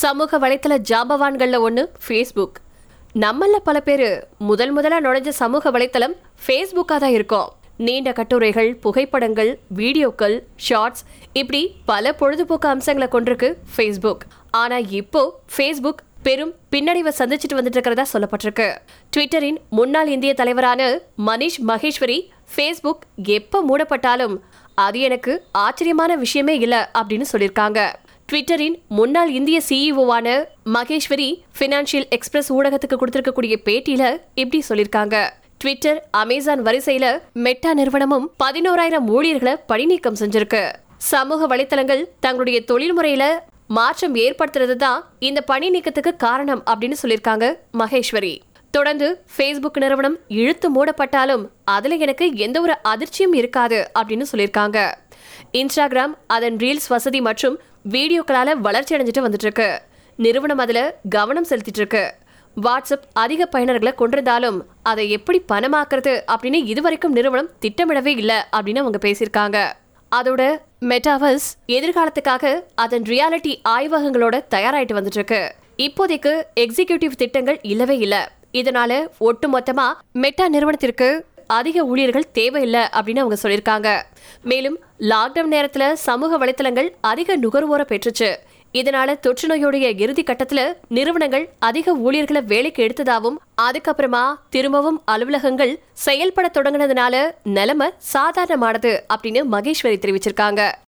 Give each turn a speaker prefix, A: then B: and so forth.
A: சமூக வலைத்தள ஜாம்பவான்களில் ஒன்று ஃபேஸ்புக் நம்மள பல பேர் முதல் முதலாக நுழைஞ்ச சமூக வலைத்தளம் ஃபேஸ்புக்காக தான் இருக்கும். நீண்ட கட்டுரைகள் புகைப்படங்கள் வீடியோக்கள் ஷார்ட்ஸ் இப்படி பல பொழுதுபோக்கு அம்சங்களை கொண்டிருக்கு ஃபேஸ்புக் ஆனால் இப்போ ஃபேஸ்புக் பெரும் பின்னடைவை சந்திச்சுட்டு வந்துட்டு இருக்கிறதா சொல்லப்பட்டிருக்கு. ட்விட்டரின் முன்னாள் இந்திய தலைவரான மனிஷ் மகேஸ்வரி ஃபேஸ்புக் எப்போ மூடப்பட்டாலும் அது எனக்கு ஆச்சரியமான விஷயமே இல்லை அப்படின்னு சொல்லியிருக்காங்க. ட்விட்டரின் முன்னாள் இந்திய சிஇஓவான மகேஸ்வரி பினான்சியல் எக்ஸ்பிரஸ் ஊடகத்துக்கு கொடுத்திருக்கக்கூடிய பேட்டியில இப்படி சொல்லியிருக்காங்க. ட்விட்டர் அமேசான் வரிசையில மெட்டா நிறுவனமும் பதினோராயிரம் ஊழியர்களை பணிநீக்கம் செஞ்சிருக்கு. சமூக வலைத்தளங்கள் தங்களுடைய தொழில் முறையில மாற்றம் ஏற்படுத்துறது தான் இந்த பணி நீக்கத்துக்கு காரணம் அப்படின்னு சொல்லியிருக்காங்க மகேஸ்வரி. தொடர்ந்து ஃபேஸ்புக் நிறுவனம் இழுத்து மூடப்பட்டாலும் அதுல எனக்கு எந்த ஒரு அதிர்ச்சியும் இருக்காது அப்படின்னு சொல்லியிருக்காங்க. இன்ஸ்டாகிராம் அதன் ரீல்ஸ் வசதி மற்றும் வீடியோக்களால் வளர்ச்சி அடைஞ்சிட்டு வந்துட்டு இருக்கு நிறுவனம் அதில் கவனம் செலுத்திட்டு இருக்கு வாட்ஸ்அப் அதிக பயனர்களை கொண்டிருந்தாலும் அதை எப்படி பணமாக்குறது அப்படின்னு இதுவரைக்கும் நிறுவனம் திட்டமிடவே இல்லை அப்படின்னு அவங்க பேசியிருக்காங்க. அதோட மெட்டாவர்ஸ் எதிர்காலத்துக்காக அதன் ரியாலிட்டி ஆய்வகங்களோட தயாராயிட்டு வந்துட்டு இருக்கு இப்போதைக்கு எக்ஸிகியூட்டிவ் திட்டங்கள் இல்லவே இல்லை. இதனால ஒட்டுமொத்தமா மெட்டா நிறுவனத்திற்கு அதிக ஊழியர்கள் தேவையில்லை அப்படின்னு அவங்க சொல்லியிருக்காங்க. மேலும் லாக்டவுன் நேரத்தில் சமூக வலைத்தளங்கள் அதிக நுகர்வோரை பெற்றுச்சு. இதனால தொற்று நோயுடைய இறுதி கட்டத்துல நிறுவனங்கள் அதிக ஊழியர்களை வேலைக்கு எடுத்ததாவும் அதுக்கப்புறமா திரும்பவும் அலுவலகங்கள் செயல்பட தொடங்கினதுனால நிலைமை சாதாரணமானது அப்படின்னு மகேஸ்வரி தெரிவிச்சிருக்காங்க.